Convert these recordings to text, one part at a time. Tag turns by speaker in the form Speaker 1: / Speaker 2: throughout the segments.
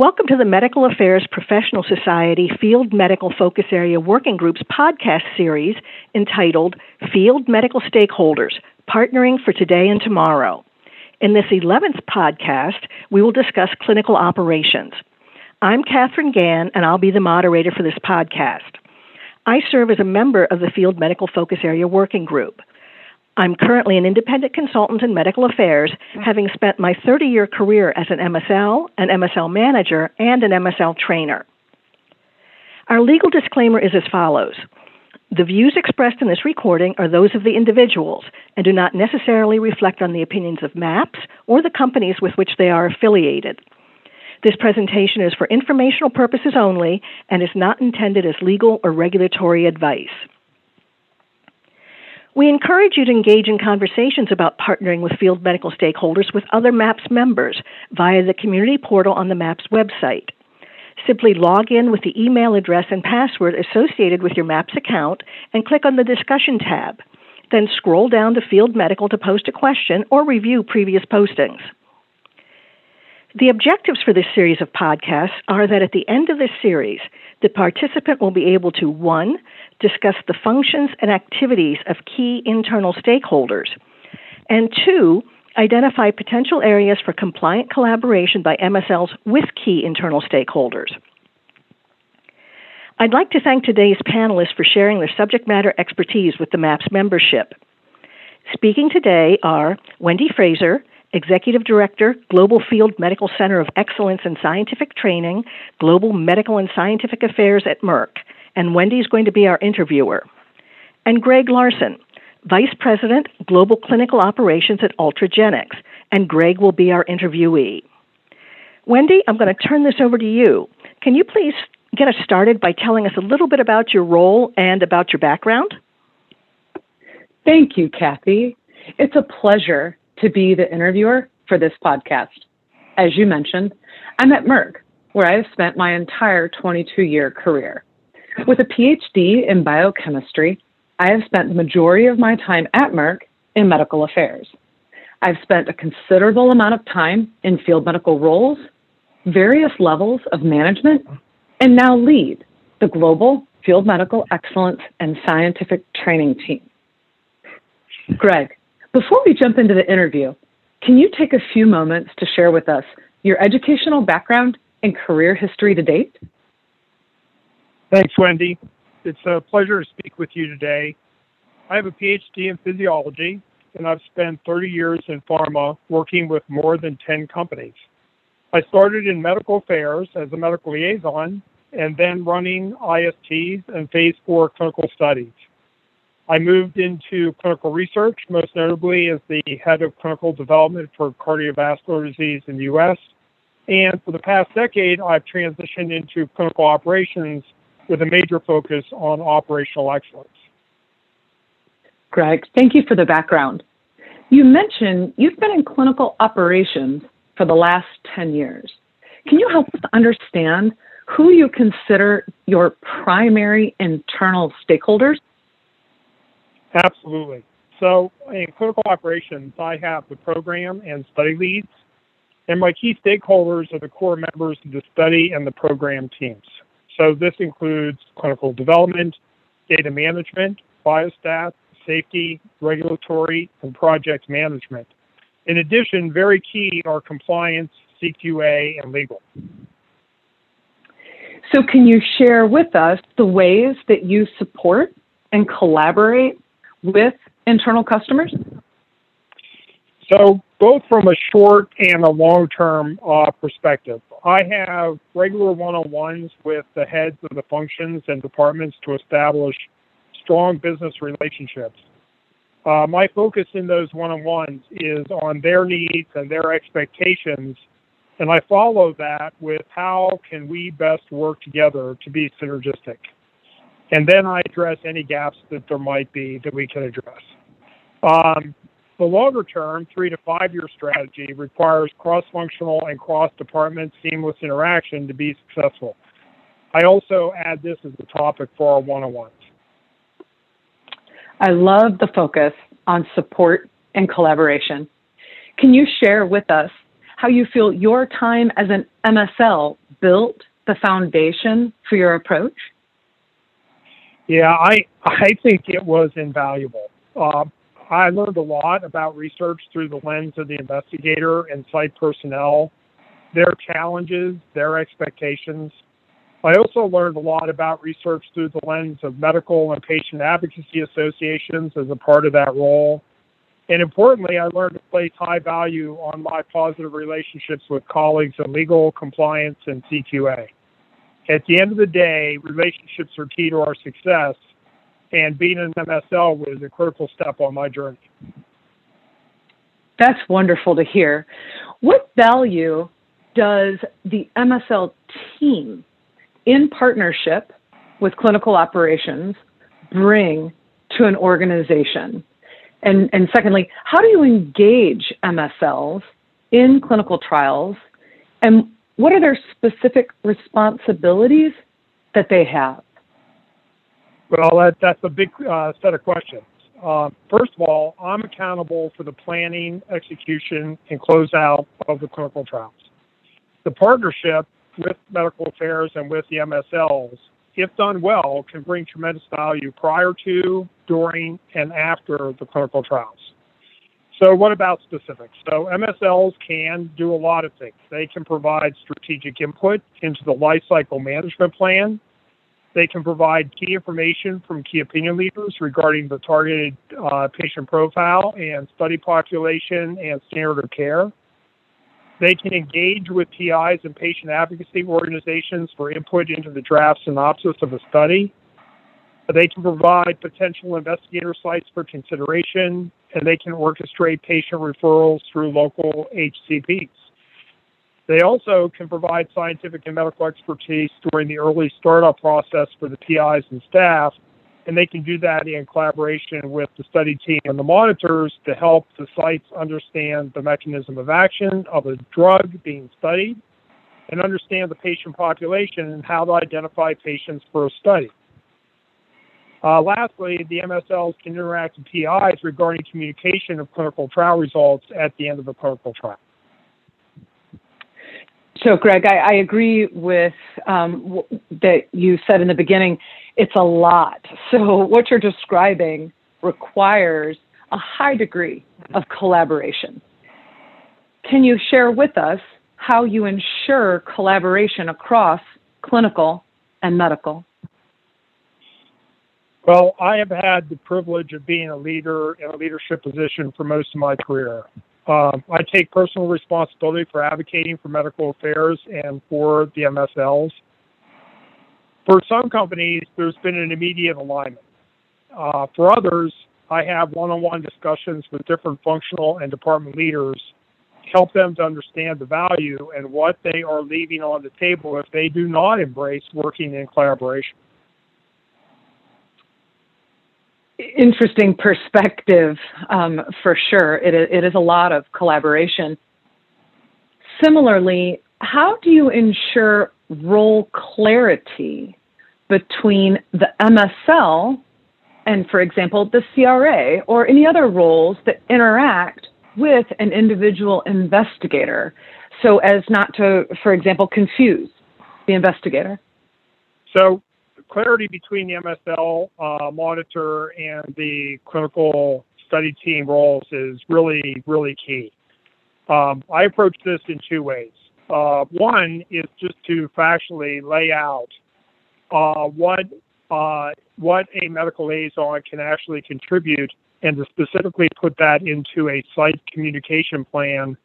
Speaker 1: Welcome to the Medical Affairs Professional Society Field Medical Focus Area Working Group's podcast series entitled Field Medical Stakeholders Partnering for Today and Tomorrow. In this 11th podcast, we will discuss clinical operations. I'm Katherine Gann, and I'll be the moderator for this podcast. I serve as a member of the Field Medical Focus Area Working Group. I'm currently an independent consultant in medical affairs, mm. having spent my 30 year career as an MSL, an MSL manager, and an MSL trainer. Our legal disclaimer is as follows The views expressed in this recording are those of the individuals and do not necessarily reflect on the opinions of MAPS or the companies with which they are affiliated. This presentation is for informational purposes only and is not intended as legal or regulatory advice. We encourage you to engage in conversations about partnering with field medical stakeholders with other MAPS members via the community portal on the MAPS website. Simply log in with the email address and password associated with your MAPS account and click on the discussion tab. Then scroll down to Field Medical to post a question or review previous postings. The objectives for this series of podcasts are that at the end of this series, the participant will be able to 1 discuss the functions and activities of key internal stakeholders, and two, identify potential areas for compliant collaboration by MSLs with key internal stakeholders. I'd like to thank today's panelists for sharing their subject matter expertise with the MAPS membership. Speaking today are Wendy Fraser, Executive Director, Global Field Medical Center of Excellence in Scientific Training, Global Medical and Scientific Affairs at Merck, and Wendy's going to be our interviewer. And Greg Larson, Vice President, Global Clinical Operations at Ultragenyx, and Greg will be our interviewee. Wendy, I'm going to turn this over to you. Can you please get us started by telling us a little bit about your role and about your background?
Speaker 2: Thank you, Kathy. It's a pleasure to be the interviewer for this podcast. As you mentioned, I'm at Merck, where I have spent my entire 22 year career. With a PhD in biochemistry, I have spent the majority of my time at Merck in medical affairs. I've spent a considerable amount of time in field medical roles, various levels of management, and now lead the Global Field Medical Excellence and Scientific Training Team. Greg, before we jump into the interview, can you take a few moments to share with us your educational background and career history to date?
Speaker 3: Thanks, Wendy. It's a pleasure to speak with you today. I have a PhD in physiology, and I've spent 30 years in pharma working with more than 10 companies. I started in medical affairs as a medical liaison and then running ISTs and phase four clinical studies. I moved into clinical research, most notably as the head of clinical development for cardiovascular disease in the US. And for the past decade, I've transitioned into clinical operations with a major focus on operational excellence.
Speaker 2: Greg, thank you for the background. You mentioned you've been in clinical operations for the last 10 years. Can you help us understand who you consider your primary internal stakeholders?
Speaker 3: Absolutely. So, in clinical operations, I have the program and study leads, and my key stakeholders are the core members of the study and the program teams. So this includes clinical development, data management, biostats, safety, regulatory, and project management. In addition, very key are compliance, CQA, and legal.
Speaker 2: So, can you share with us the ways that you support and collaborate with internal customers?
Speaker 3: So, both from a short and a long term uh, perspective. I have regular one on ones with the heads of the functions and departments to establish strong business relationships. Uh, my focus in those one on ones is on their needs and their expectations, and I follow that with how can we best work together to be synergistic. And then I address any gaps that there might be that we can address. Um, the longer term, three to five year strategy requires cross functional and cross department seamless interaction to be successful. I also add this as a topic for our one on ones.
Speaker 2: I love the focus on support and collaboration. Can you share with us how you feel your time as an MSL built the foundation for your approach?
Speaker 3: Yeah, I I think it was invaluable. Uh, I learned a lot about research through the lens of the investigator and site personnel, their challenges, their expectations. I also learned a lot about research through the lens of medical and patient advocacy associations as a part of that role. And importantly, I learned to place high value on my positive relationships with colleagues in legal, compliance, and CQA. At the end of the day, relationships are key to our success, and being an MSL was a critical step on my journey.
Speaker 2: That's wonderful to hear. What value does the MSL team, in partnership with clinical operations, bring to an organization? And, and secondly, how do you engage MSLs in clinical trials? And what are their specific responsibilities that they have?
Speaker 3: Well, that, that's a big uh, set of questions. Uh, first of all, I'm accountable for the planning, execution, and closeout of the clinical trials. The partnership with medical affairs and with the MSLs, if done well, can bring tremendous value prior to, during, and after the clinical trials. So, what about specifics? So, MSLs can do a lot of things. They can provide strategic input into the lifecycle management plan they can provide key information from key opinion leaders regarding the targeted uh, patient profile and study population and standard of care. They can engage with PIs and patient advocacy organizations for input into the draft synopsis of a study. They can provide potential investigator sites for consideration, and they can orchestrate patient referrals through local HCPs. They also can provide scientific and medical expertise during the early startup process for the PIs and staff, and they can do that in collaboration with the study team and the monitors to help the sites understand the mechanism of action of a drug being studied and understand the patient population and how to identify patients for a study. Uh, lastly, the MSLs can interact with PIs regarding communication of clinical trial results at the end of a clinical trial.
Speaker 2: So, Greg, I, I agree with um, w- that you said in the beginning. It's a lot. So, what you're describing requires a high degree of collaboration. Can you share with us how you ensure collaboration across clinical and medical?
Speaker 3: Well, I have had the privilege of being a leader in a leadership position for most of my career. Um, I take personal responsibility for advocating for medical affairs and for the MSLs. For some companies, there's been an immediate alignment. Uh, for others, I have one on one discussions with different functional and department leaders to help them to understand the value and what they are leaving on the table if they do not embrace working in collaboration.
Speaker 2: Interesting perspective um, for sure. It, it is a lot of collaboration. Similarly, how do you ensure role clarity between the MSL and, for example, the CRA or any other roles that interact with an individual investigator so as not to, for example, confuse the investigator?
Speaker 3: So, clarity between the MSL uh, monitor and the clinical study team roles is really, really key. Um, I approach this in two ways. Uh, one is just to factually lay out uh, what uh, what a medical liaison can actually contribute, and to specifically put that into a site communication plan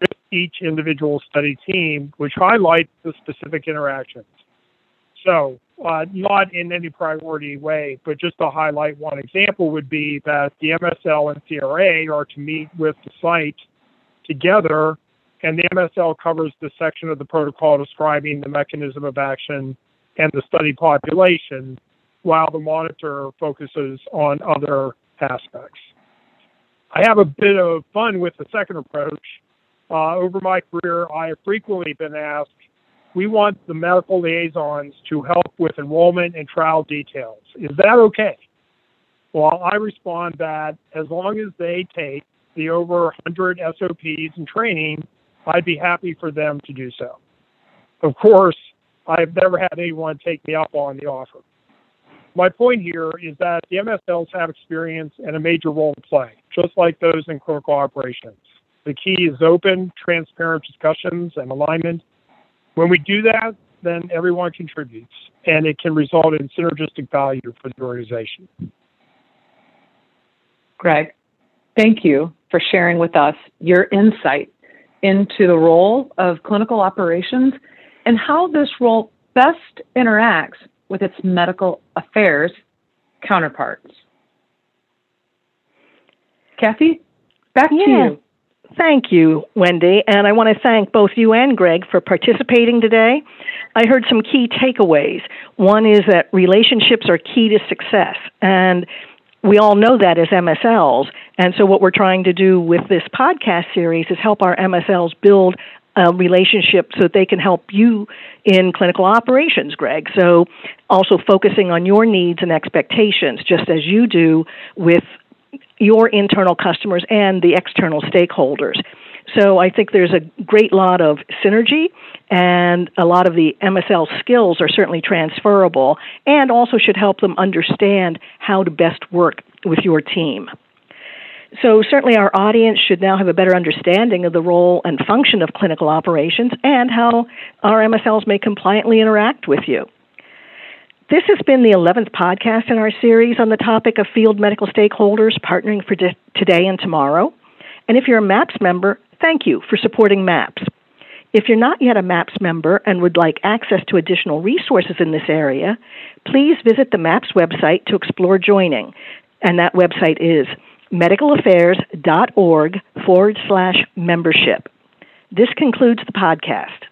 Speaker 3: with each individual study team, which highlights the specific interactions. So, uh, not in any priority way, but just to highlight one example would be that the MSL and CRA are to meet with the site together, and the MSL covers the section of the protocol describing the mechanism of action and the study population, while the monitor focuses on other aspects. I have a bit of fun with the second approach. Uh, over my career, I have frequently been asked we want the medical liaisons to help with enrollment and trial details. Is that okay? Well, I respond that as long as they take the over 100 SOPs and training, I'd be happy for them to do so. Of course, I've never had anyone take me up on the offer. My point here is that the MSLs have experience and a major role to play, just like those in clinical operations. The key is open, transparent discussions and alignment. When we do that, then everyone contributes, and it can result in synergistic value for the organization.
Speaker 2: Greg, thank you for sharing with us your insight into the role of clinical operations and how this role best interacts with its medical affairs counterparts. Kathy, back
Speaker 1: yeah.
Speaker 2: to you.
Speaker 1: Thank you, Wendy. And I want to thank both you and Greg for participating today. I heard some key takeaways. One is that relationships are key to success. And we all know that as MSLs. And so, what we're trying to do with this podcast series is help our MSLs build a relationship so that they can help you in clinical operations, Greg. So, also focusing on your needs and expectations, just as you do with your internal customers and the external stakeholders. So I think there's a great lot of synergy, and a lot of the MSL skills are certainly transferable, and also should help them understand how to best work with your team. So, certainly, our audience should now have a better understanding of the role and function of clinical operations and how our MSLs may compliantly interact with you. This has been the 11th podcast in our series on the topic of field medical stakeholders partnering for today and tomorrow. And if you're a MAPS member, thank you for supporting MAPS. If you're not yet a MAPS member and would like access to additional resources in this area, please visit the MAPS website to explore joining. And that website is medicalaffairs.org forward slash membership. This concludes the podcast.